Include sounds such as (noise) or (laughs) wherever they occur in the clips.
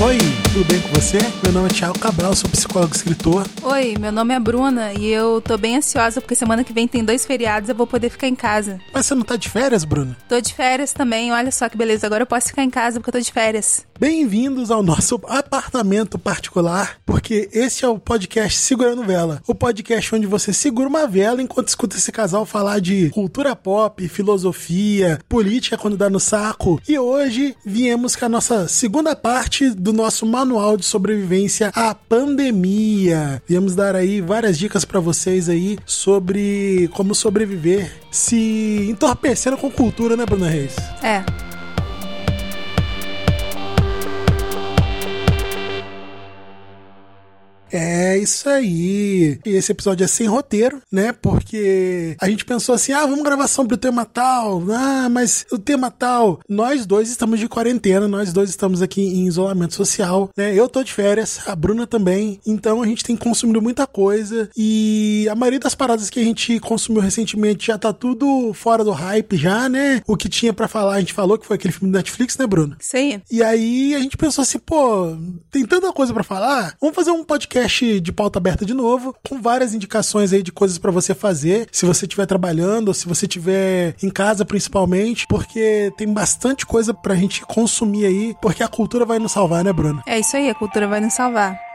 Oi, tudo bem com você? Meu nome é Thiago Cabral, sou psicólogo e escritor. Oi, meu nome é Bruna e eu tô bem ansiosa porque semana que vem tem dois feriados e eu vou poder ficar em casa. Mas você não tá de férias, Bruna? Tô de férias também, olha só que beleza, agora eu posso ficar em casa porque eu tô de férias. Bem-vindos ao nosso apartamento particular, porque esse é o podcast Segurando Vela. O podcast onde você segura uma vela enquanto escuta esse casal falar de cultura pop, filosofia, política quando dá no saco. E hoje viemos com a nossa segunda parte do nosso manual de sobrevivência à pandemia. Viemos dar aí várias dicas para vocês aí sobre como sobreviver se entorpecendo com cultura, né, Bruna Reis? É. É isso aí. E esse episódio é sem roteiro, né? Porque a gente pensou assim: ah, vamos gravar sobre o tema tal. Ah, mas o tema tal. Nós dois estamos de quarentena, nós dois estamos aqui em isolamento social, né? Eu tô de férias, a Bruna também. Então a gente tem consumido muita coisa. E a maioria das paradas que a gente consumiu recentemente já tá tudo fora do hype, já, né? O que tinha para falar, a gente falou que foi aquele filme do Netflix, né, Bruna? Sim. E aí a gente pensou assim: pô, tem tanta coisa para falar, vamos fazer um podcast podcast de pauta aberta de novo, com várias indicações aí de coisas para você fazer, se você estiver trabalhando ou se você estiver em casa principalmente, porque tem bastante coisa pra gente consumir aí, porque a cultura vai nos salvar, né, Bruno? É isso aí, a cultura vai nos salvar.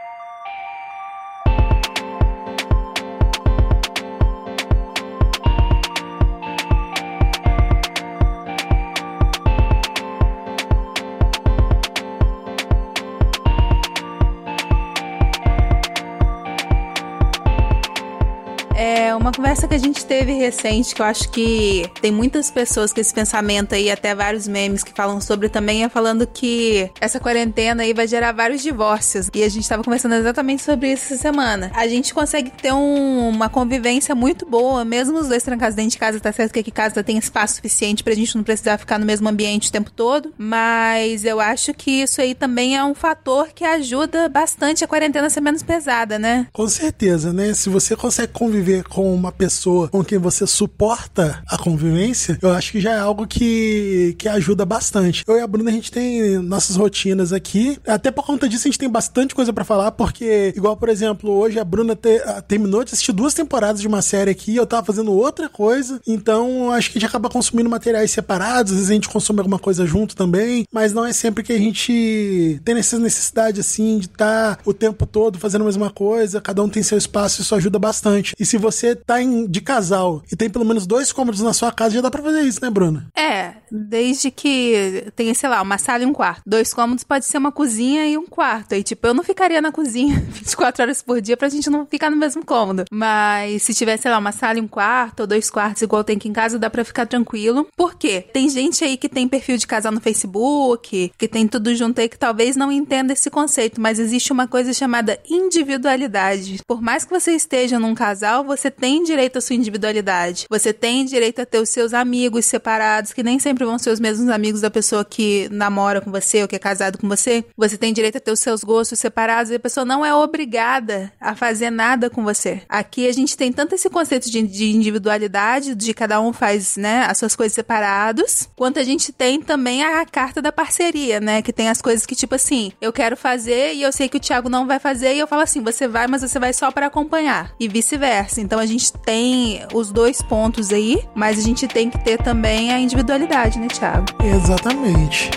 Uma conversa que a gente teve recente, que eu acho que tem muitas pessoas com esse pensamento aí, até vários memes que falam sobre também, é falando que essa quarentena aí vai gerar vários divórcios. E a gente tava conversando exatamente sobre isso essa semana. A gente consegue ter um, uma convivência muito boa, mesmo os dois trancados dentro de casa, tá certo que aqui casa tem espaço suficiente pra gente não precisar ficar no mesmo ambiente o tempo todo, mas eu acho que isso aí também é um fator que ajuda bastante a quarentena a ser menos pesada, né? Com certeza, né? Se você consegue conviver com uma pessoa com quem você suporta a convivência, eu acho que já é algo que, que ajuda bastante. Eu e a Bruna, a gente tem nossas rotinas aqui. Até por conta disso, a gente tem bastante coisa para falar, porque, igual, por exemplo, hoje a Bruna te, terminou de assistir duas temporadas de uma série aqui, eu tava fazendo outra coisa. Então, acho que a gente acaba consumindo materiais separados, às vezes a gente consome alguma coisa junto também, mas não é sempre que a gente tem essa necessidade, assim, de estar tá o tempo todo fazendo a mesma coisa, cada um tem seu espaço, isso ajuda bastante. E se você tá em, de casal e tem pelo menos dois cômodos na sua casa, já dá pra fazer isso, né, Bruna? É, desde que tenha, sei lá, uma sala e um quarto. Dois cômodos pode ser uma cozinha e um quarto. Aí, tipo, eu não ficaria na cozinha (laughs) 24 horas por dia pra gente não ficar no mesmo cômodo. Mas se tiver, sei lá, uma sala e um quarto, ou dois quartos igual tem aqui em casa, dá pra ficar tranquilo. Por quê? Tem gente aí que tem perfil de casal no Facebook, que tem tudo junto aí que talvez não entenda esse conceito, mas existe uma coisa chamada individualidade. Por mais que você esteja num casal, você tem tem direito à sua individualidade. Você tem direito a ter os seus amigos separados, que nem sempre vão ser os mesmos amigos da pessoa que namora com você ou que é casado com você. Você tem direito a ter os seus gostos separados e a pessoa não é obrigada a fazer nada com você. Aqui a gente tem tanto esse conceito de, de individualidade, de cada um faz, né, as suas coisas separados, quanto a gente tem também a carta da parceria, né, que tem as coisas que tipo assim, eu quero fazer e eu sei que o Thiago não vai fazer e eu falo assim, você vai, mas você vai só para acompanhar e vice-versa. Então a gente gente tem os dois pontos aí, mas a gente tem que ter também a individualidade, né, Thiago? Exatamente.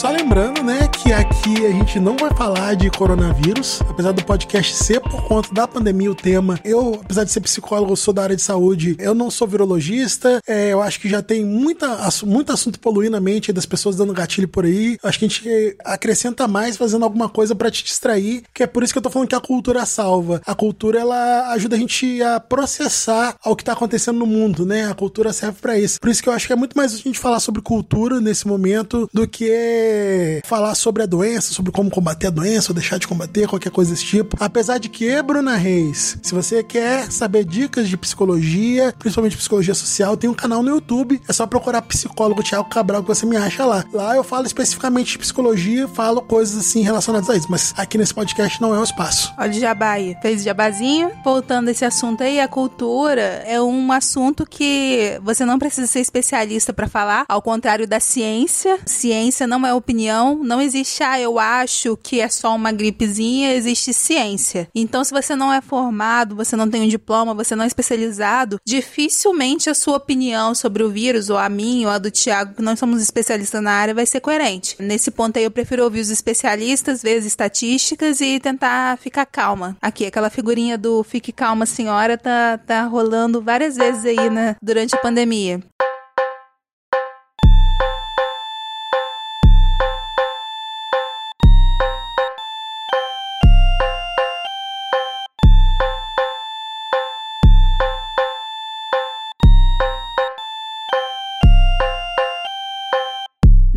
Só lembrando, né, que aqui a gente não vai falar de coronavírus, apesar do podcast ser por conta da pandemia o tema. Eu, apesar de ser psicólogo, sou da área de saúde, eu não sou virologista. É, eu acho que já tem muita, muito assunto poluindo a mente das pessoas dando gatilho por aí. Acho que a gente acrescenta mais fazendo alguma coisa para te distrair, que é por isso que eu tô falando que a cultura salva. A cultura, ela ajuda a gente a processar o que tá acontecendo no mundo, né? A cultura serve para isso. Por isso que eu acho que é muito mais a gente falar sobre cultura nesse momento do que falar sobre a doença, sobre como combater a doença ou deixar de combater, qualquer coisa desse tipo. Apesar de que, Bruna Reis, se você quer saber dicas de psicologia, principalmente psicologia social, tem um canal no YouTube. É só procurar psicólogo Thiago Cabral que você me acha lá. Lá eu falo especificamente de psicologia, falo coisas assim relacionadas a isso. Mas aqui nesse podcast não é o espaço. Olha o jabá aí. Fez jabazinho. Voltando a esse assunto aí, a cultura é um assunto que você não precisa ser especialista para falar, ao contrário da ciência. Ciência não é opinião, não existe, ah, eu acho que é só uma gripezinha, existe ciência. Então, se você não é formado, você não tem um diploma, você não é especializado, dificilmente a sua opinião sobre o vírus, ou a minha, ou a do Tiago, que nós somos especialistas na área, vai ser coerente. Nesse ponto aí, eu prefiro ouvir os especialistas, ver as estatísticas e tentar ficar calma. Aqui, aquela figurinha do Fique Calma Senhora tá, tá rolando várias vezes aí né, durante a pandemia.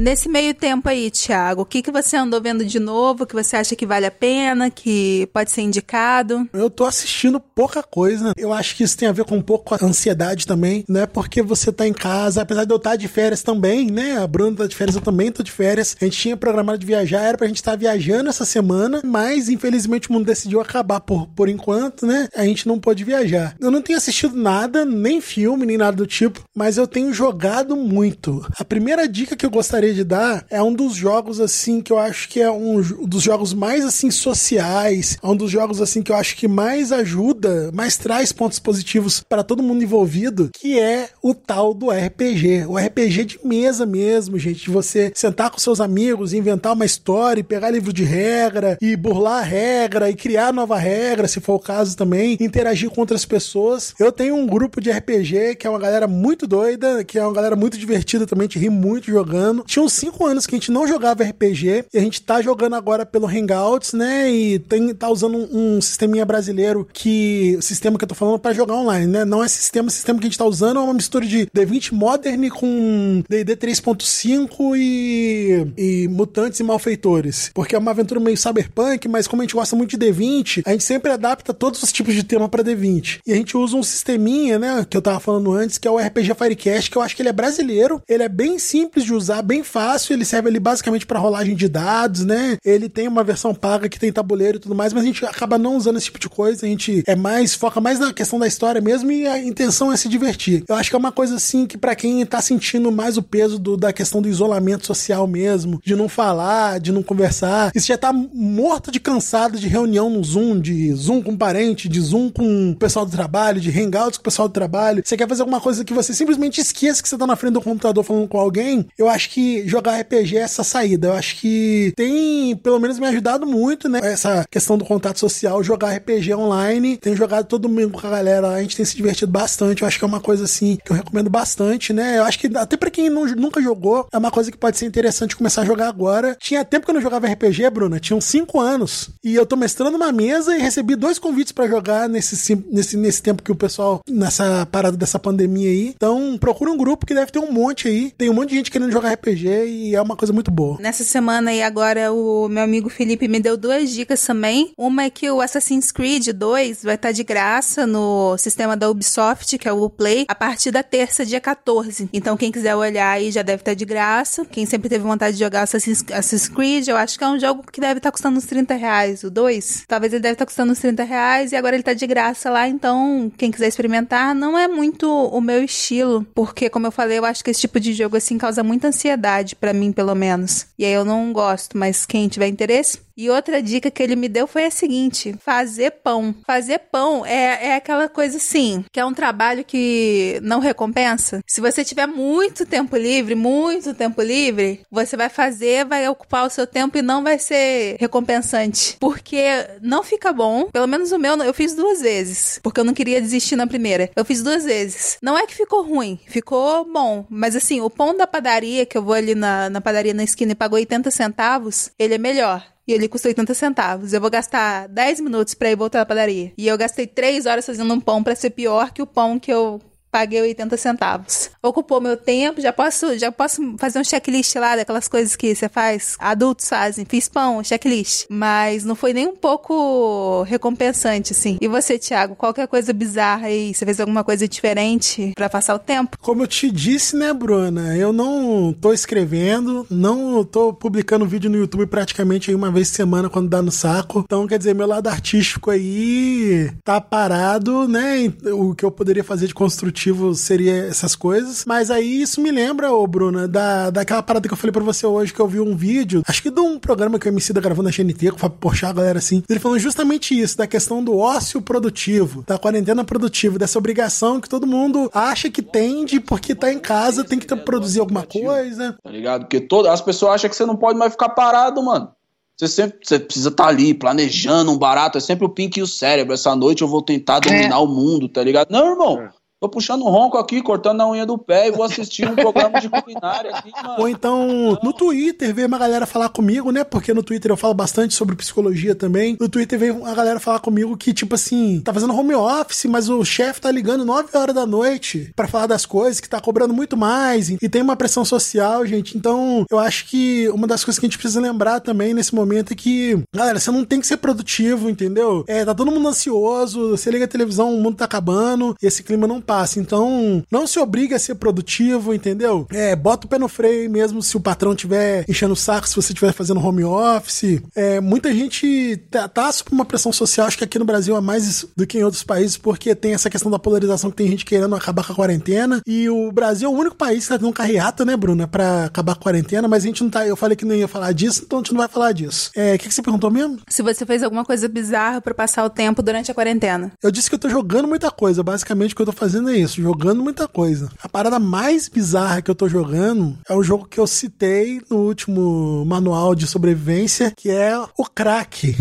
Nesse meio tempo aí, Thiago, o que, que você andou vendo de novo, que você acha que vale a pena, que pode ser indicado? Eu tô assistindo pouca coisa. Eu acho que isso tem a ver com um pouco com a ansiedade também, né? Porque você tá em casa, apesar de eu estar de férias também, né? A Bruna tá de férias, eu também tô de férias. A gente tinha programado de viajar, era pra gente estar tá viajando essa semana, mas infelizmente o mundo decidiu acabar por, por enquanto, né? A gente não pôde viajar. Eu não tenho assistido nada, nem filme, nem nada do tipo, mas eu tenho jogado muito. A primeira dica que eu gostaria de dar é um dos jogos assim que eu acho que é um dos jogos mais assim sociais, é um dos jogos assim que eu acho que mais ajuda, mais traz pontos positivos para todo mundo envolvido, que é o tal do RPG, o RPG de mesa mesmo, gente, de você sentar com seus amigos, inventar uma história, e pegar livro de regra e burlar a regra e criar nova regra, se for o caso também, interagir com outras pessoas. Eu tenho um grupo de RPG que é uma galera muito doida, que é uma galera muito divertida também, te ri muito jogando. Tinha uns cinco anos que a gente não jogava RPG e a gente tá jogando agora pelo Hangouts, né? E tem, tá usando um, um sisteminha brasileiro que. O sistema que eu tô falando para jogar online, né? Não é sistema, o sistema que a gente tá usando é uma mistura de D20 Modern com DD 3.5 e, e Mutantes e Malfeitores. Porque é uma aventura meio cyberpunk, mas como a gente gosta muito de D20, a gente sempre adapta todos os tipos de tema para D20. E a gente usa um sisteminha, né? Que eu tava falando antes, que é o RPG Firecast, que eu acho que ele é brasileiro. Ele é bem simples de usar, bem fácil, ele serve ali basicamente para rolagem de dados, né? Ele tem uma versão paga que tem tabuleiro e tudo mais, mas a gente acaba não usando esse tipo de coisa, a gente é mais foca mais na questão da história mesmo e a intenção é se divertir. Eu acho que é uma coisa assim que para quem tá sentindo mais o peso do, da questão do isolamento social mesmo, de não falar, de não conversar, e você já tá morto de cansado de reunião no Zoom, de Zoom com parente, de Zoom com o pessoal do trabalho, de hangouts com o pessoal do trabalho, você quer fazer alguma coisa que você simplesmente esqueça que você tá na frente do computador falando com alguém, eu acho que jogar RPG é essa saída. Eu acho que tem, pelo menos, me ajudado muito, né? Essa questão do contato social, jogar RPG online. Tenho jogado todo domingo com a galera, a gente tem se divertido bastante. Eu acho que é uma coisa assim que eu recomendo bastante, né? Eu acho que até para quem não, nunca jogou, é uma coisa que pode ser interessante começar a jogar agora. Tinha tempo que eu não jogava RPG, Bruna, tinham cinco anos. E eu tô mestrando uma mesa e recebi dois convites para jogar nesse, nesse, nesse tempo que o pessoal, nessa parada dessa pandemia aí. Então, procura um grupo que deve ter um monte aí. Tem um monte de gente querendo jogar RPG e é uma coisa muito boa. Nessa semana aí agora o meu amigo Felipe me deu duas dicas também. Uma é que o Assassin's Creed 2 vai estar tá de graça no sistema da Ubisoft, que é o Play, a partir da terça, dia 14. Então quem quiser olhar aí já deve estar tá de graça. Quem sempre teve vontade de jogar Assassin's, Creed, eu acho que é um jogo que deve estar tá custando uns 30 reais. O 2, talvez ele deve estar custando uns 30 reais e agora ele tá de graça lá. Então quem quiser experimentar, não é muito o meu estilo, porque como eu falei, eu acho que esse tipo de jogo assim causa muita ansiedade para mim, pelo menos. E aí eu não gosto, mas quem tiver interesse, e outra dica que ele me deu foi a seguinte: fazer pão. Fazer pão é, é aquela coisa assim, que é um trabalho que não recompensa. Se você tiver muito tempo livre, muito tempo livre, você vai fazer, vai ocupar o seu tempo e não vai ser recompensante. Porque não fica bom. Pelo menos o meu, eu fiz duas vezes. Porque eu não queria desistir na primeira. Eu fiz duas vezes. Não é que ficou ruim, ficou bom. Mas assim, o pão da padaria, que eu vou ali na, na padaria na esquina e pago 80 centavos, ele é melhor e ele custa 80 centavos. Eu vou gastar 10 minutos para ir voltar à padaria. E eu gastei 3 horas fazendo um pão para ser pior que o pão que eu paguei 80 centavos. Ocupou meu tempo, já posso, já posso fazer um checklist lá daquelas coisas que você faz, adultos fazem. Fiz pão, checklist. Mas não foi nem um pouco recompensante, assim. E você, Thiago, qualquer coisa bizarra aí? Você fez alguma coisa diferente para passar o tempo? Como eu te disse, né, Bruna? Eu não tô escrevendo, não tô publicando vídeo no YouTube praticamente aí uma vez por semana quando dá no saco. Então, quer dizer, meu lado artístico aí tá parado, né? O que eu poderia fazer de construtivo seria essas coisas. Mas aí isso me lembra, ô Bruna, da, daquela parada que eu falei pra você hoje, que eu vi um vídeo, acho que de um programa que o MC da gravando na GNT, com o Fábio Porchat, a galera assim. Ele falando justamente isso, da questão do ócio produtivo, da quarentena produtiva, dessa obrigação que todo mundo acha que tem de porque tá em casa, tem que produzir alguma coisa. Tá ligado? Porque todas as pessoas acham que você não pode mais ficar parado, mano. Você sempre você precisa estar tá ali planejando um barato, é sempre o pink e o cérebro. Essa noite eu vou tentar dominar é. o mundo, tá ligado? Não, irmão. É. Tô puxando um ronco aqui, cortando a unha do pé e vou assistir um programa de culinária aqui, (laughs) mano. Ou então, no Twitter, veio uma galera falar comigo, né? Porque no Twitter eu falo bastante sobre psicologia também. No Twitter veio uma galera falar comigo que, tipo assim, tá fazendo home office, mas o chefe tá ligando 9 horas da noite para falar das coisas, que tá cobrando muito mais e tem uma pressão social, gente. Então, eu acho que uma das coisas que a gente precisa lembrar também nesse momento é que, galera, você não tem que ser produtivo, entendeu? É, tá todo mundo ansioso, você liga a televisão, o mundo tá acabando, e esse clima não passa passa. Então, não se obriga a ser produtivo, entendeu? É, bota o pé no freio mesmo se o patrão tiver enchendo o saco, se você estiver fazendo home office. É, muita gente tá, tá sob uma pressão social, acho que aqui no Brasil é mais do que em outros países, porque tem essa questão da polarização que tem gente querendo acabar com a quarentena. E o Brasil é o único país que tá tendo um carreata, né, Bruna, pra acabar com a quarentena, mas a gente não tá. Eu falei que não ia falar disso, então a gente não vai falar disso. É, o que, que você perguntou mesmo? Se você fez alguma coisa bizarra para passar o tempo durante a quarentena. Eu disse que eu tô jogando muita coisa. Basicamente, o que eu tô fazendo fazendo é isso, jogando muita coisa. A parada mais bizarra que eu tô jogando é o jogo que eu citei no último manual de sobrevivência, que é o Crack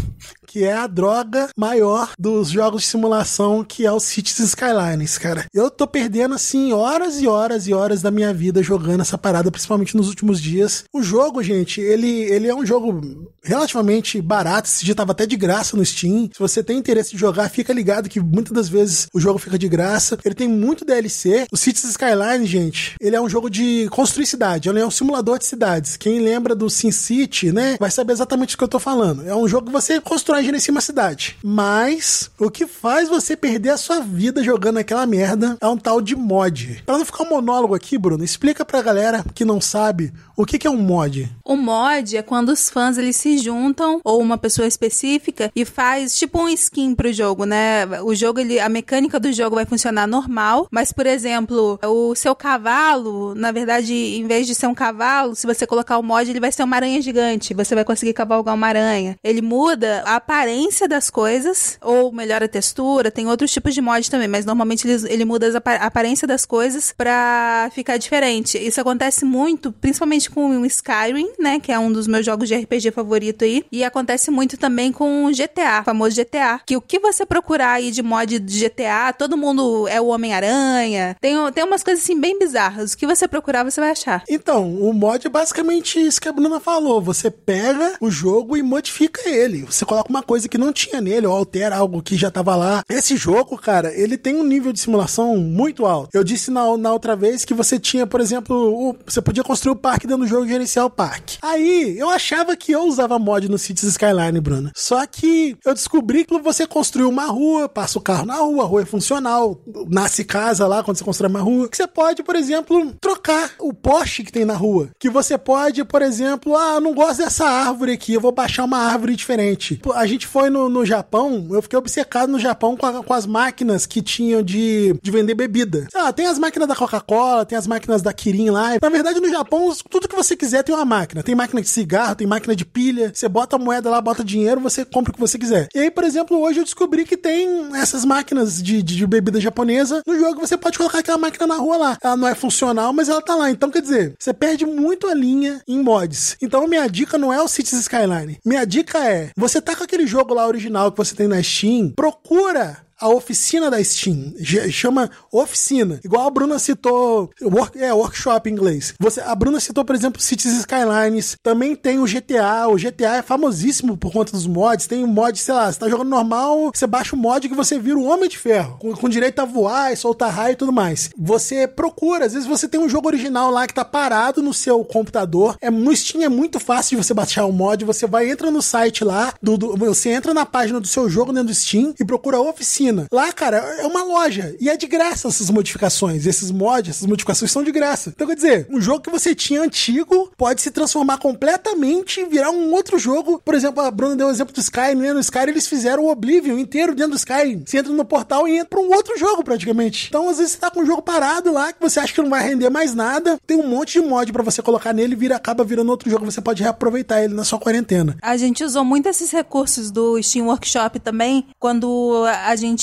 que é a droga maior dos jogos de simulação, que é o Cities Skylines, cara. Eu tô perdendo, assim, horas e horas e horas da minha vida jogando essa parada, principalmente nos últimos dias. O jogo, gente, ele, ele é um jogo relativamente barato, esse dia tava até de graça no Steam. Se você tem interesse de jogar, fica ligado que muitas das vezes o jogo fica de graça. Ele tem muito DLC. O Cities Skylines, gente, ele é um jogo de construir cidade, ele é um simulador de cidades. Quem lembra do SimCity, né, vai saber exatamente o que eu tô falando. É um jogo que você constrói gerencia uma cidade. Mas o que faz você perder a sua vida jogando aquela merda é um tal de mod. Pra não ficar um monólogo aqui, Bruno, explica pra galera que não sabe o que, que é um mod. O mod é quando os fãs eles se juntam ou uma pessoa específica e faz tipo um skin pro jogo, né? O jogo ele a mecânica do jogo vai funcionar normal, mas por exemplo, o seu cavalo, na verdade, em vez de ser um cavalo, se você colocar o mod, ele vai ser uma aranha gigante. Você vai conseguir cavalgar uma aranha. Ele muda a aparência das coisas, ou melhora a textura, tem outros tipos de mod também, mas normalmente ele, ele muda a aparência das coisas pra ficar diferente. Isso acontece muito, principalmente com o Skyrim, né, que é um dos meus jogos de RPG favorito aí, e acontece muito também com o GTA, o famoso GTA, que o que você procurar aí de mod de GTA, todo mundo é o Homem-Aranha, tem, tem umas coisas assim bem bizarras, o que você procurar você vai achar. Então, o mod é basicamente isso que a Bruna falou, você pega o jogo e modifica ele, você coloca coisa que não tinha nele, ou altera algo que já tava lá. Esse jogo, cara, ele tem um nível de simulação muito alto. Eu disse na, na outra vez que você tinha, por exemplo, o, você podia construir o parque dentro do jogo e gerenciar o parque. Aí, eu achava que eu usava mod no Cities Skyline, Bruna. Só que eu descobri que você construiu uma rua, passa o carro na rua, a rua é funcional, nasce casa lá quando você constrói uma rua. Que você pode, por exemplo, trocar o poste que tem na rua. Que você pode, por exemplo, ah, eu não gosto dessa árvore aqui, eu vou baixar uma árvore diferente. A gente foi no, no Japão, eu fiquei obcecado no Japão com, a, com as máquinas que tinham de, de vender bebida. Ah, tem as máquinas da Coca-Cola, tem as máquinas da Kirin lá. Na verdade, no Japão, tudo que você quiser tem uma máquina. Tem máquina de cigarro, tem máquina de pilha. Você bota a moeda lá, bota dinheiro, você compra o que você quiser. E aí, por exemplo, hoje eu descobri que tem essas máquinas de, de, de bebida japonesa no jogo. Você pode colocar aquela máquina na rua lá. Ela não é funcional, mas ela tá lá. Então, quer dizer, você perde muito a linha em mods. Então, minha dica não é o Cities Skyline. Minha dica é: você tá com aquele jogo lá original que você tem na Steam, procura a oficina da Steam. Chama oficina. Igual a Bruna citou, work, é, workshop em inglês. Você, a Bruna citou, por exemplo, Cities Skylines. Também tem o GTA. O GTA é famosíssimo por conta dos mods. Tem um mod, sei lá, você tá jogando normal, você baixa o mod que você vira o Homem de Ferro. Com, com direito a voar e soltar raio e tudo mais. Você procura, às vezes você tem um jogo original lá que tá parado no seu computador. É, no Steam é muito fácil de você baixar o mod. Você vai, entra no site lá, do, do, você entra na página do seu jogo dentro do Steam e procura a oficina. Lá, cara, é uma loja. E é de graça essas modificações. Esses mods, essas modificações são de graça. Então, quer dizer, um jogo que você tinha antigo pode se transformar completamente e virar um outro jogo. Por exemplo, a Bruna deu o exemplo do Skyrim, né? No Skyrim eles fizeram o Oblivion inteiro dentro do Skyrim. Você entra no portal e entra pra um outro jogo, praticamente. Então, às vezes, você tá com um jogo parado lá que você acha que não vai render mais nada. Tem um monte de mod para você colocar nele e vira, acaba virando outro jogo. Você pode reaproveitar ele na sua quarentena. A gente usou muito esses recursos do Steam Workshop também quando a gente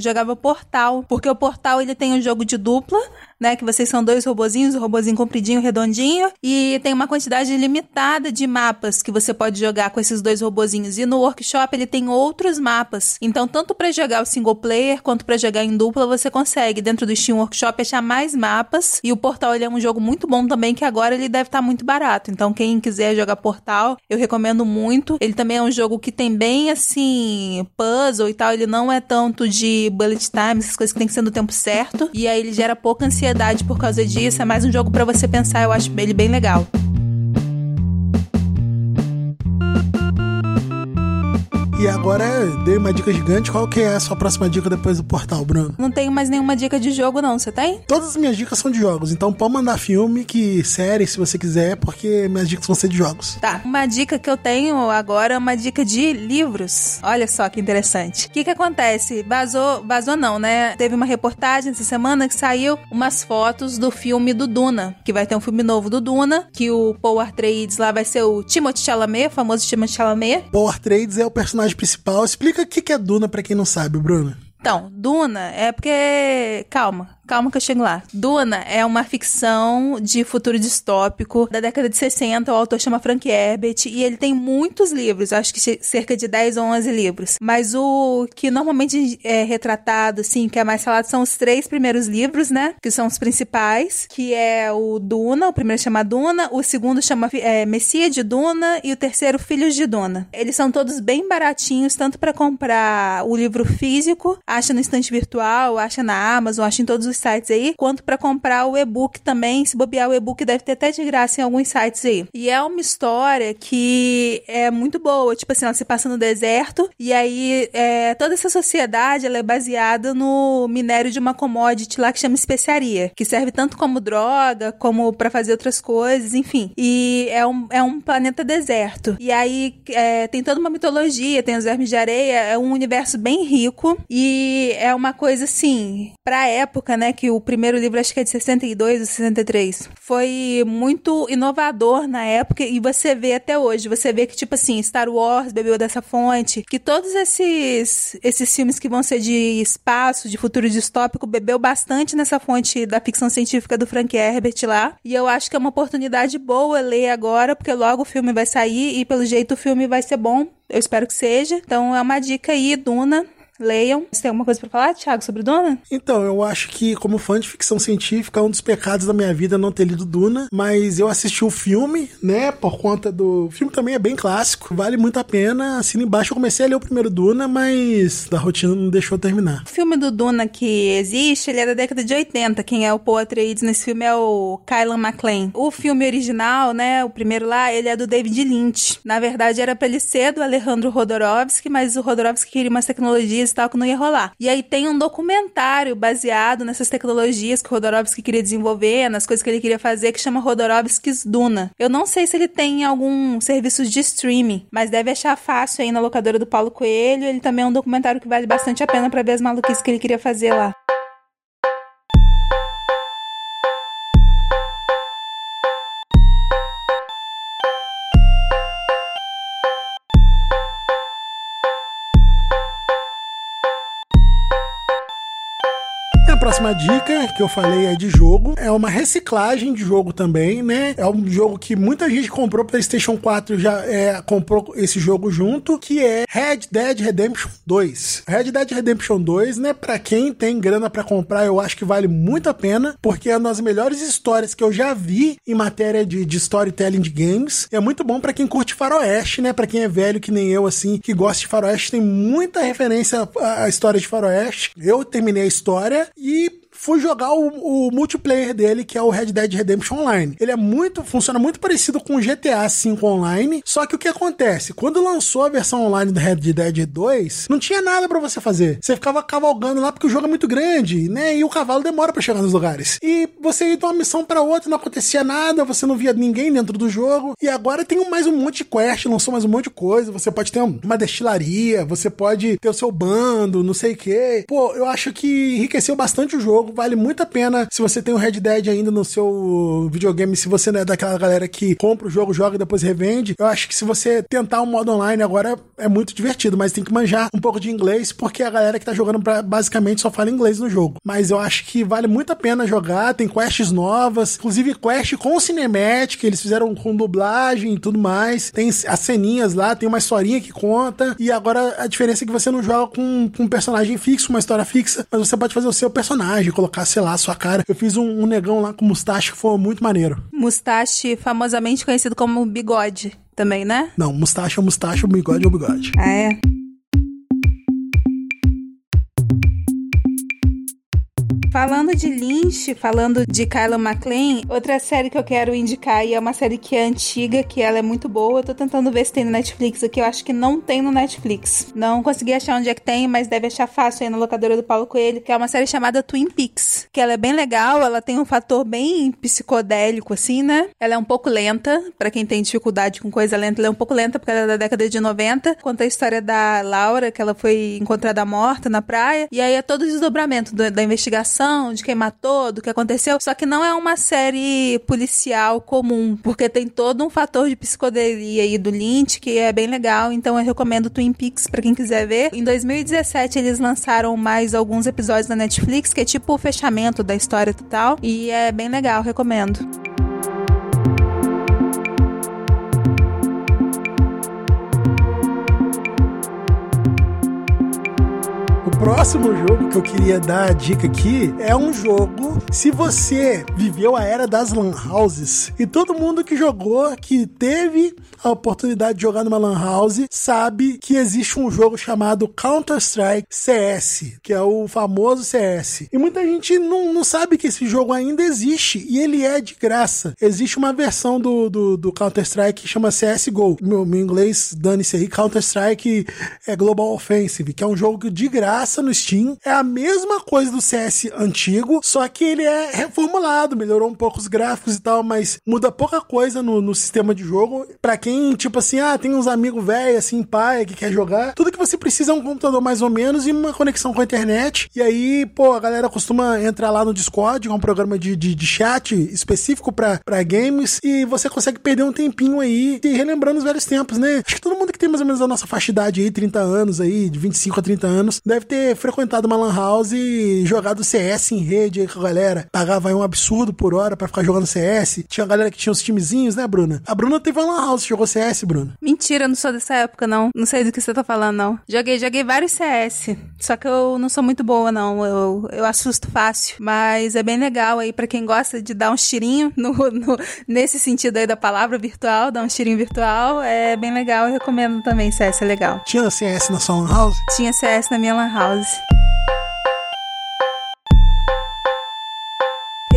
jogava Portal. Porque o Portal ele tem um jogo de dupla né? Que vocês são dois robozinhos, o um robozinho compridinho, redondinho, e tem uma quantidade limitada de mapas que você pode jogar com esses dois robozinhos. E no workshop ele tem outros mapas. Então, tanto para jogar o single player quanto para jogar em dupla, você consegue dentro do Steam Workshop achar mais mapas. E o Portal ele é um jogo muito bom também, que agora ele deve estar tá muito barato. Então, quem quiser jogar Portal, eu recomendo muito. Ele também é um jogo que tem bem assim puzzle e tal. Ele não é tanto de bullet time, essas coisas que tem que ser no tempo certo. E aí ele gera pouca ansiedade ansiedade por causa disso. É mais um jogo para você pensar. Eu acho ele bem legal. E agora dei uma dica gigante. Qual que é a sua próxima dica depois do portal, Bruno? Não tenho mais nenhuma dica de jogo, não. Você tem? Todas as minhas dicas são de jogos. Então pode mandar filme, que série, se você quiser, porque minhas dicas vão ser de jogos. Tá. Uma dica que eu tenho agora é uma dica de livros. Olha só que interessante. O que que acontece? Vazou, vazou não, né? Teve uma reportagem essa semana que saiu umas fotos do filme do Duna, que vai ter um filme novo do Duna, que o Paul Atreides lá vai ser o Timothée Chalamet, o famoso Timothée Chalamet. Paul Atreides é o personagem personagem principal. Explica o que é Duna para quem não sabe, Bruno. Então, Duna é porque. Calma, Calma que eu chego lá. Duna é uma ficção de futuro distópico da década de 60. O autor chama Frank Herbert e ele tem muitos livros, acho que cerca de 10 ou 11 livros. Mas o que normalmente é retratado, assim, que é mais falado, são os três primeiros livros, né? Que são os principais, que é o Duna, o primeiro chama Duna, o segundo chama é, Messia de Duna e o terceiro Filhos de Duna. Eles são todos bem baratinhos, tanto para comprar o livro físico, acha no estante virtual, acha na Amazon, acha em todos os sites aí, quanto para comprar o e-book também. Se bobear o e-book deve ter até de graça em alguns sites aí. E é uma história que é muito boa, tipo assim, ela se passa no deserto e aí é, toda essa sociedade ela é baseada no minério de uma commodity lá que chama especiaria, que serve tanto como droga, como para fazer outras coisas, enfim. E é um, é um planeta deserto. E aí é, tem toda uma mitologia, tem os vermes de areia, é um universo bem rico e é uma coisa assim, pra época, né? Né? Que o primeiro livro acho que é de 62 ou 63. Foi muito inovador na época e você vê até hoje. Você vê que, tipo assim, Star Wars bebeu dessa fonte, que todos esses, esses filmes que vão ser de espaço, de futuro distópico, bebeu bastante nessa fonte da ficção científica do Frank Herbert lá. E eu acho que é uma oportunidade boa ler agora, porque logo o filme vai sair e pelo jeito o filme vai ser bom. Eu espero que seja. Então é uma dica aí, Duna. Leiam. Você tem alguma coisa para falar, Thiago, sobre Duna? Então, eu acho que, como fã de ficção científica, um dos pecados da minha vida é não ter lido Duna, mas eu assisti o filme, né, por conta do... O filme também é bem clássico, vale muito a pena. Assim embaixo eu comecei a ler o primeiro Duna, mas da rotina não deixou terminar. O filme do Duna que existe, ele é da década de 80. Quem é o Paul Atreides nesse filme é o Kylan MacLean. O filme original, né, o primeiro lá, ele é do David Lynch. Na verdade, era pra ele ser do Alejandro Rodorovsky, mas o Rodorovsky queria umas tecnologias e tal que não ia rolar. E aí tem um documentário baseado nessas tecnologias que o Rodorovsky queria desenvolver, nas coisas que ele queria fazer, que chama Rodorovsky's Duna. Eu não sei se ele tem algum serviço de streaming, mas deve achar fácil aí na locadora do Paulo Coelho. Ele também é um documentário que vale bastante a pena para ver as maluquices que ele queria fazer lá. Próxima dica, que eu falei, é de jogo. É uma reciclagem de jogo também, né? É um jogo que muita gente comprou PlayStation 4 já é, comprou esse jogo junto, que é Red Dead Redemption 2. Red Dead Redemption 2, né? Pra quem tem grana para comprar, eu acho que vale muito a pena, porque é uma das melhores histórias que eu já vi em matéria de, de storytelling de games. É muito bom para quem curte faroeste, né? Para quem é velho que nem eu, assim, que gosta de faroeste, tem muita referência à história de faroeste. Eu terminei a história e fui jogar o, o, multiplayer dele, que é o Red Dead Redemption Online. Ele é muito, funciona muito parecido com o GTA V Online, só que o que acontece? Quando lançou a versão online do Red Dead 2, não tinha nada para você fazer. Você ficava cavalgando lá porque o jogo é muito grande, né? E o cavalo demora para chegar nos lugares. E você ia de uma missão para outra, não acontecia nada, você não via ninguém dentro do jogo. E agora tem mais um monte de quest, lançou mais um monte de coisa. Você pode ter uma destilaria, você pode ter o seu bando, não sei o quê. Pô, eu acho que enriqueceu bastante o jogo jogo, vale muito a pena. Se você tem o Red Dead ainda no seu videogame, se você não é daquela galera que compra o jogo, joga e depois revende, eu acho que se você tentar um modo online agora é muito divertido, mas tem que manjar um pouco de inglês, porque a galera que tá jogando pra, basicamente só fala inglês no jogo. Mas eu acho que vale muito a pena jogar, tem quests novas, inclusive quest com cinematic, eles fizeram com dublagem e tudo mais. Tem as ceninhas lá, tem uma historinha que conta, e agora a diferença é que você não joga com, com um personagem fixo, uma história fixa, mas você pode fazer o seu personagem, colocar, sei lá, a sua cara. Eu fiz um, um negão lá com mustache que foi muito maneiro. Mustache, famosamente conhecido como bigode também, né? Não, mustache é mustache, o bigode é o bigode. Ah, é? Falando de Lynch, falando de Kyla MacLaine, outra série que eu quero indicar e é uma série que é antiga, que ela é muito boa. Eu tô tentando ver se tem no Netflix aqui. Eu acho que não tem no Netflix. Não consegui achar onde é que tem, mas deve achar fácil aí na locadora do Paulo Coelho, que é uma série chamada Twin Peaks, que ela é bem legal, ela tem um fator bem psicodélico assim, né? Ela é um pouco lenta, para quem tem dificuldade com coisa lenta, ela é um pouco lenta porque ela é da década de 90. Conta a história da Laura, que ela foi encontrada morta na praia, e aí é todo o desdobramento da investigação de quem matou, do que aconteceu. Só que não é uma série policial comum, porque tem todo um fator de psicodelia aí do Lynch que é bem legal. Então eu recomendo Twin Peaks para quem quiser ver. Em 2017 eles lançaram mais alguns episódios na Netflix, que é tipo o fechamento da história total. E é bem legal, recomendo. Próximo jogo que eu queria dar a dica aqui é um jogo. Se você viveu a era das Lan Houses e todo mundo que jogou, que teve a oportunidade de jogar numa Lan House, sabe que existe um jogo chamado Counter-Strike CS, que é o famoso CS. E muita gente não, não sabe que esse jogo ainda existe e ele é de graça. Existe uma versão do, do, do Counter-Strike que chama CSGO. Meu, meu inglês, dane-se aí, Counter-Strike é Global Offensive, que é um jogo de graça no Steam. É a mesma coisa do CS antigo, só que ele é reformulado, melhorou um pouco os gráficos e tal, mas muda pouca coisa no, no sistema de jogo. Para quem, tipo assim, ah, tem uns amigos velhos, assim, pai, que quer jogar, tudo que você precisa é um computador mais ou menos e uma conexão com a internet. E aí, pô, a galera costuma entrar lá no Discord, que é um programa de, de, de chat específico para games, e você consegue perder um tempinho aí e relembrando os velhos tempos, né? Acho que todo mundo que tem mais ou menos a nossa faixa de idade aí, 30 anos aí, de 25 a 30 anos, deve ter frequentado uma lan house e jogado CS em rede aí com a galera. Pagava aí um absurdo por hora para ficar jogando CS. Tinha galera que tinha os timezinhos, né, Bruna? A Bruna teve uma lan house, jogou CS, Bruna. Mentira, não sou dessa época, não. Não sei do que você tá falando, não. Joguei, joguei vários CS. Só que eu não sou muito boa, não. Eu, eu assusto fácil. Mas é bem legal aí para quem gosta de dar um tirinho no, no, nesse sentido aí da palavra virtual, dar um tirinho virtual. É bem legal. Eu recomendo também CS, é legal. Tinha CS na sua lan house? Tinha CS na minha lan house.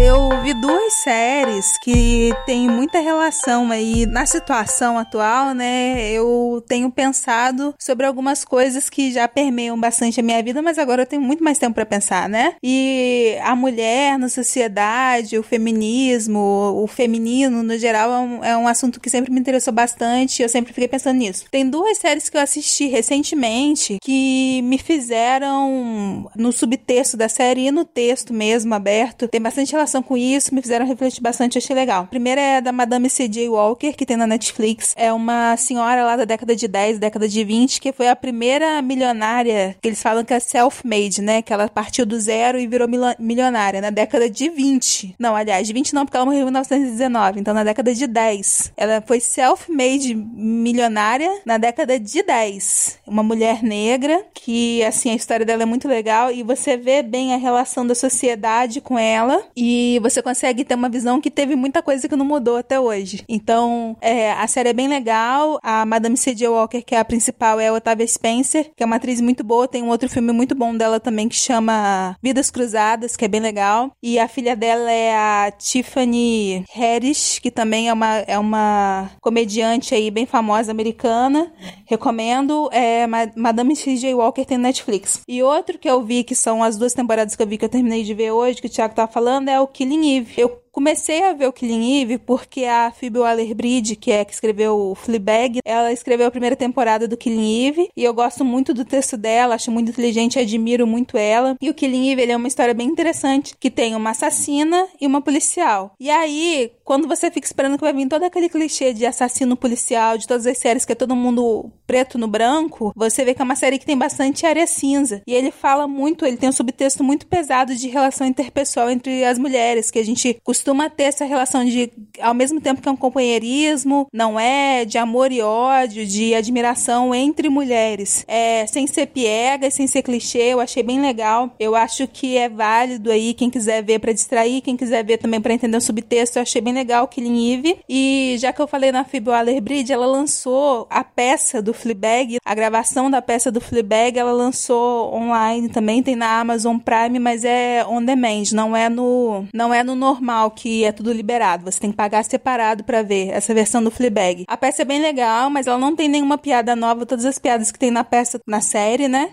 Eu vi duas séries que têm muita relação aí na situação atual, né? Eu tenho pensado sobre algumas coisas que já permeiam bastante a minha vida, mas agora eu tenho muito mais tempo para pensar, né? E a mulher na sociedade, o feminismo, o feminino no geral é um, é um assunto que sempre me interessou bastante. Eu sempre fiquei pensando nisso. Tem duas séries que eu assisti recentemente que me fizeram no subtexto da série e no texto mesmo aberto. Tem bastante relação relação com isso, me fizeram refletir bastante, achei legal. A primeira é da Madame C.J. Walker, que tem na Netflix. É uma senhora lá da década de 10, década de 20, que foi a primeira milionária, que eles falam que é self-made, né? Que ela partiu do zero e virou milionária na década de 20. Não, aliás, de 20 não, porque ela morreu em 1919, então na década de 10. Ela foi self-made milionária na década de 10. Uma mulher negra que, assim, a história dela é muito legal e você vê bem a relação da sociedade com ela e você consegue ter uma visão que teve muita coisa que não mudou até hoje. Então, é, a série é bem legal. A Madame C.J. Walker, que é a principal, é a Otávia Spencer, que é uma atriz muito boa. Tem um outro filme muito bom dela também que chama Vidas Cruzadas, que é bem legal. E a filha dela é a Tiffany Harris, que também é uma, é uma comediante aí bem famosa americana. Recomendo. É Madame C.J. Walker tem Netflix. E outro que eu vi, que são as duas temporadas que eu vi que eu terminei de ver hoje, que o Thiago tá falando, é o Killing Eve. Eu comecei a ver o Killing Eve porque a Phoebe Waller-Bridge, que é que escreveu o Fleabag, ela escreveu a primeira temporada do Killing Eve e eu gosto muito do texto dela, acho muito inteligente, admiro muito ela. E o Killing Eve, é uma história bem interessante, que tem uma assassina e uma policial. E aí, quando você fica esperando que vai vir todo aquele clichê de assassino policial, de todas as séries que é todo mundo preto no branco, você vê que é uma série que tem bastante área cinza. E ele fala muito, ele tem um subtexto muito pesado de relação interpessoal entre as mulheres, que a gente costuma ter essa relação de, ao mesmo tempo que é um companheirismo, não é de amor e ódio, de admiração entre mulheres. É, sem ser piega, sem ser clichê, eu achei bem legal. Eu acho que é válido aí, quem quiser ver para distrair, quem quiser ver também para entender o subtexto, eu achei bem legal Killing Eve. E já que eu falei na Phoebe Waller-Bridge, ela lançou a peça do Fleabag, a gravação da peça do Fleabag, ela lançou online também, tem na Amazon Prime, mas é on demand, não é no não é no normal que é tudo liberado. Você tem que pagar separado para ver essa versão do Fleabag. A peça é bem legal, mas ela não tem nenhuma piada nova, todas as piadas que tem na peça na série, né?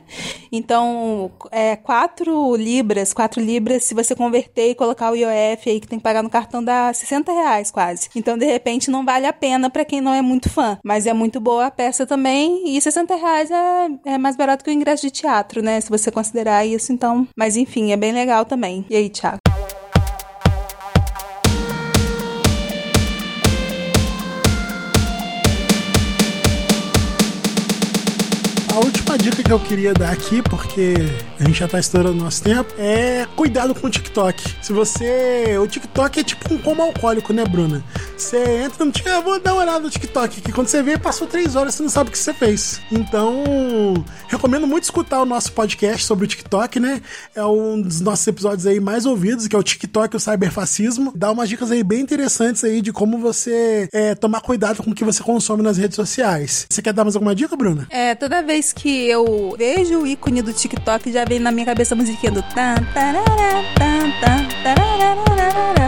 Então, é 4 libras, 4 libras, se você converter e colocar o IOF aí que tem que pagar no cartão dá 60 reais quase. Então, de repente, não vale a pena para quem não é muito fã. Mas é muito boa a peça também. E 60 reais é, é mais barato que o ingresso de teatro, né? Se você considerar isso, então. Mas enfim, é bem legal também. E aí, Thiago? Que eu queria dar aqui, porque a gente já tá estourando nosso tempo, é cuidado com o TikTok. Se você. O TikTok é tipo um como alcoólico, né, Bruna? Você entra no TikTok, vou dar uma olhada no TikTok, que quando você vê, passou três horas, você não sabe o que você fez. Então, recomendo muito escutar o nosso podcast sobre o TikTok, né? É um dos nossos episódios aí mais ouvidos, que é o TikTok e o cyberfascismo. Dá umas dicas aí bem interessantes aí de como você é, tomar cuidado com o que você consome nas redes sociais. Você quer dar mais alguma dica, Bruna? É, toda vez que eu vejo o ícone do TikTok, já vem na minha cabeça a musiquinha do tan, tarará, tan, tan, tarará,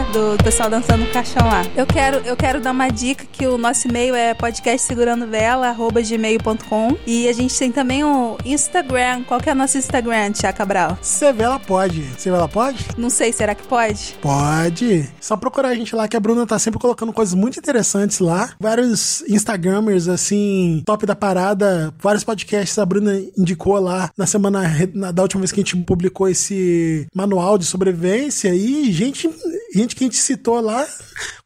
do pessoal dançando no caixão lá. Eu quero, eu quero dar uma dica que o nosso e-mail é podcastsegurandovela@gmail.com e a gente tem também o Instagram. Qual que é o nosso Instagram, Tia Cabral? Sevela pode. Sevela pode? Não sei, será que pode? Pode. Só procurar a gente lá que a Bruna tá sempre colocando coisas muito interessantes lá. Vários Instagramers assim, top da parada, vários podcasts a Bruna indicou lá na semana na, da última vez que a gente publicou esse manual de sobrevivência e gente, gente que a gente citou lá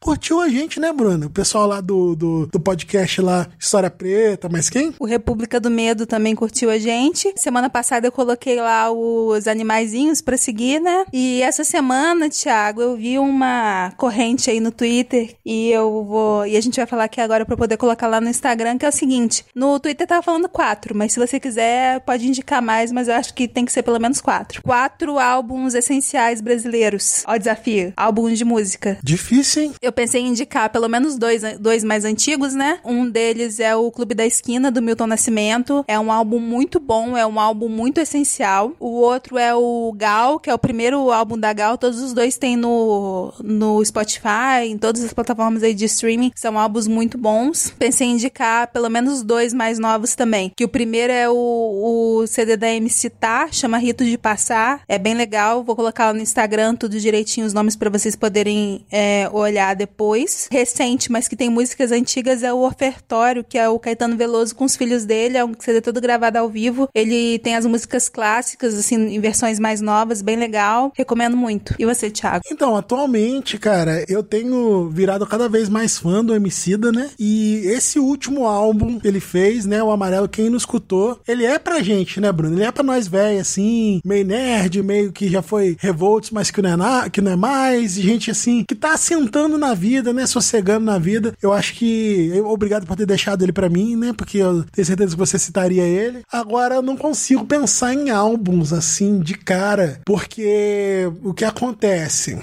curtiu a gente, né, Bruna? O pessoal lá do, do, do, podcast lá, História Preta, mas quem? O República do Medo também curtiu a gente. Semana passada eu coloquei lá os animaizinhos pra seguir, né? E essa semana, Thiago, eu vi uma corrente aí no Twitter e eu vou. E a gente vai falar aqui agora pra poder colocar lá no Instagram, que é o seguinte: no Twitter tava falando quatro, mas se você quiser, pode indicar mais, mas eu acho que tem que ser pelo menos quatro. Quatro álbuns essenciais brasileiros. Ó, desafio. Álbuns de música. Difícil, hein? Eu pensei em indicar pelo menos dois, dois mais antigos, né? Um deles é o Clube da Esquina, do Milton Nascimento. É um álbum muito bom, é um álbum muito essencial. O outro é o Gal, que é o primeiro álbum da Gal. Todos os dois tem no, no Spotify, em todas as plataformas aí de streaming. São álbuns muito bons. Pensei em indicar pelo menos dois mais novos também. Que o primeiro é o, o CD da MC Tá, chama Rito de Passar. É bem legal. Vou colocar lá no Instagram tudo direitinho, os nomes para vocês vocês poderem é, olhar depois. Recente, mas que tem músicas antigas, é o Ofertório, que é o Caetano Veloso com os filhos dele. É um CD todo gravado ao vivo. Ele tem as músicas clássicas, assim, em versões mais novas, bem legal. Recomendo muito. E você, Thiago? Então, atualmente, cara, eu tenho virado cada vez mais fã do Emicida, né? E esse último álbum que ele fez, né, o Amarelo, quem não escutou, ele é pra gente, né, Bruno? Ele é pra nós velhos, assim, meio nerd, meio que já foi revoltos, mas que não é, na, que não é mais, gente, assim, que tá assentando na vida, né, sossegando na vida. Eu acho que, eu, obrigado por ter deixado ele pra mim, né, porque eu tenho certeza que você citaria ele. Agora, eu não consigo pensar em álbuns, assim, de cara, porque o que acontece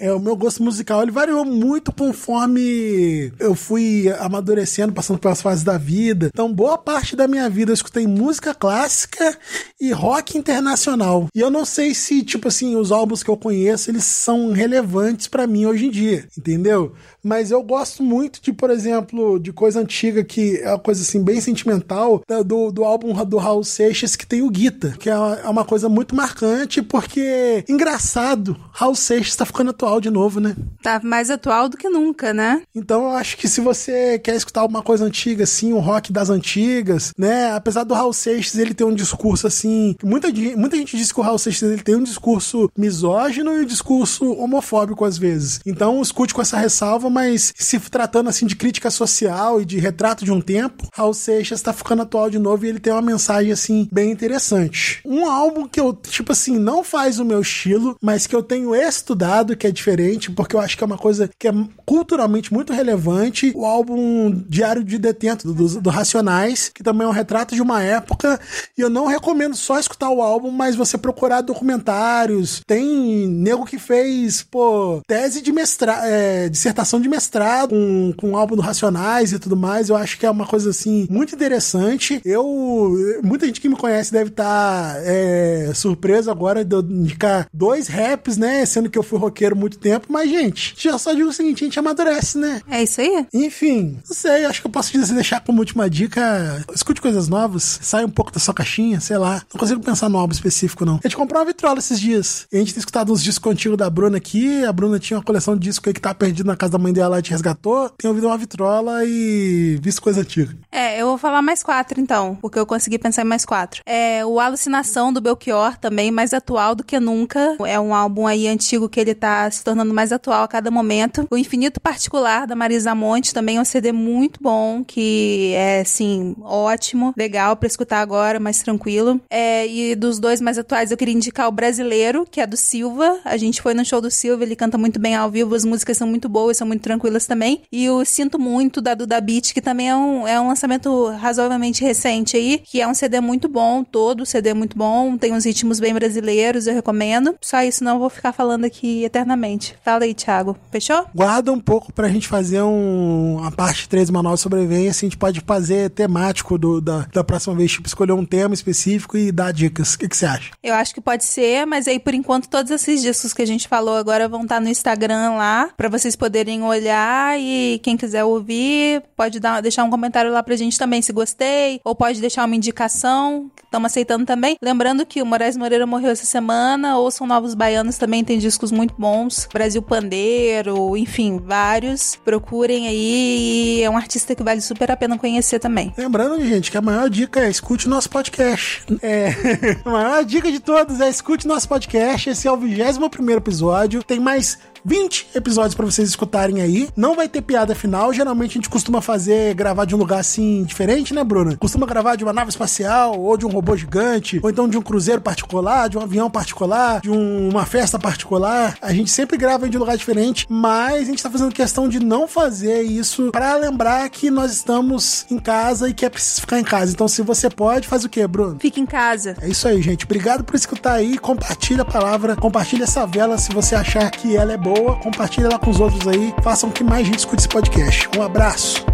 é o meu gosto musical, ele variou muito conforme eu fui amadurecendo, passando pelas fases da vida. Então, boa parte da minha vida eu escutei música clássica e rock internacional. E eu não sei se, tipo assim, os álbuns que eu conheço, eles são relevantes para mim hoje em dia, entendeu? Mas eu gosto muito de, por exemplo, de coisa antiga que é uma coisa assim bem sentimental, do, do álbum do Raul Seixas que tem o Guita, que é uma, é uma coisa muito marcante porque engraçado, Raul Seixas tá ficando atual de novo, né? Tá mais atual do que nunca, né? Então eu acho que se você quer escutar alguma coisa antiga assim, o rock das antigas, né? Apesar do Raul Seixas ele ter um discurso assim, muita, muita gente diz que o Raul Seixas ele tem um discurso misógino e um discurso homofóbico às vezes. Então escute com essa ressalva, mas se tratando assim de crítica social e de retrato de um tempo, Raul Seixas tá ficando atual de novo e ele tem uma mensagem assim bem interessante. Um álbum que eu, tipo assim, não faz o meu estilo, mas que eu tenho estudado, que é diferente, porque eu acho que é uma coisa que é culturalmente muito relevante, o álbum Diário de Detento do, do Racionais, que também é um retrato de uma época, e eu não recomendo só escutar o álbum, mas você procurar documentários. Tem nego que fez, pô, tese de mestrado, é, dissertação de mestrado com, com o álbum do Racionais e tudo mais. Eu acho que é uma coisa assim muito interessante. Eu. Muita gente que me conhece deve estar tá, é, surpreso agora de eu indicar dois raps, né? Sendo que eu fui roqueiro muito tempo. Mas, gente, já só digo o seguinte: a gente amadurece, né? É isso aí. Enfim, não sei, acho que eu posso deixar como última dica. Escute coisas novas, sai um pouco da sua caixinha, sei lá. Não consigo pensar no álbum específico, não. A gente comprou uma vitrola esses dias. E a gente tem escutado uns discos antigos da Bruna aqui. A Bruna tinha uma coleção de discos aí que tá perdido na casa da mãe dela te resgatou, tem ouvido uma vitrola e visto coisa antiga. É, eu vou falar mais quatro então, porque eu consegui pensar em mais quatro. É o Alucinação do Belchior também, mais atual do que nunca. É um álbum aí antigo que ele tá se tornando mais atual a cada momento. O Infinito Particular da Marisa Monte também é um CD muito bom, que é assim, ótimo, legal para escutar agora, mais tranquilo. É, e dos dois mais atuais eu queria indicar o Brasileiro, que é do Silva. A gente foi no show do Silva, ele canta muito bem ao vivo, as músicas são muito boas, são muito tranquilas também. E o Sinto Muito, da Duda Beat, que também é um, é um lançamento razoavelmente recente aí, que é um CD muito bom, todo CD muito bom, tem uns ritmos bem brasileiros, eu recomendo. Só isso, não vou ficar falando aqui eternamente. Fala aí, Thiago. Fechou? Guarda um pouco pra gente fazer um, a parte 3 do Manual de Sobrevivência, a gente pode fazer temático do, da, da próxima vez, tipo, escolher um tema específico e dar dicas. O que, que você acha? Eu acho que pode ser, mas aí por enquanto todos esses discos que a gente falou agora vão estar no Instagram lá, para vocês poderem olhar e quem quiser ouvir pode dar, deixar um comentário lá pra gente também se gostei, ou pode deixar uma indicação, estamos aceitando também. Lembrando que o Moraes Moreira morreu essa semana, ouçam Novos Baianos também, tem discos muito bons, Brasil Pandeiro, enfim, vários. Procurem aí, é um artista que vale super a pena conhecer também. Lembrando, gente, que a maior dica é escute nosso podcast. É, (laughs) a maior dica de todos é escute nosso podcast, esse é o 21 primeiro episódio, tem mais 20 episódios para vocês escutarem aí. Não vai ter piada final. Geralmente a gente costuma fazer, gravar de um lugar assim diferente, né, Bruna? Costuma gravar de uma nave espacial, ou de um robô gigante, ou então de um cruzeiro particular, de um avião particular, de um, uma festa particular. A gente sempre grava de um lugar diferente, mas a gente tá fazendo questão de não fazer isso para lembrar que nós estamos em casa e que é preciso ficar em casa. Então, se você pode, faz o quê, Bruno? Fica em casa. É isso aí, gente. Obrigado por escutar aí. Compartilha a palavra, compartilha essa vela se você achar que ela é boa boa, compartilha lá com os outros aí, façam que mais gente escute esse podcast. Um abraço.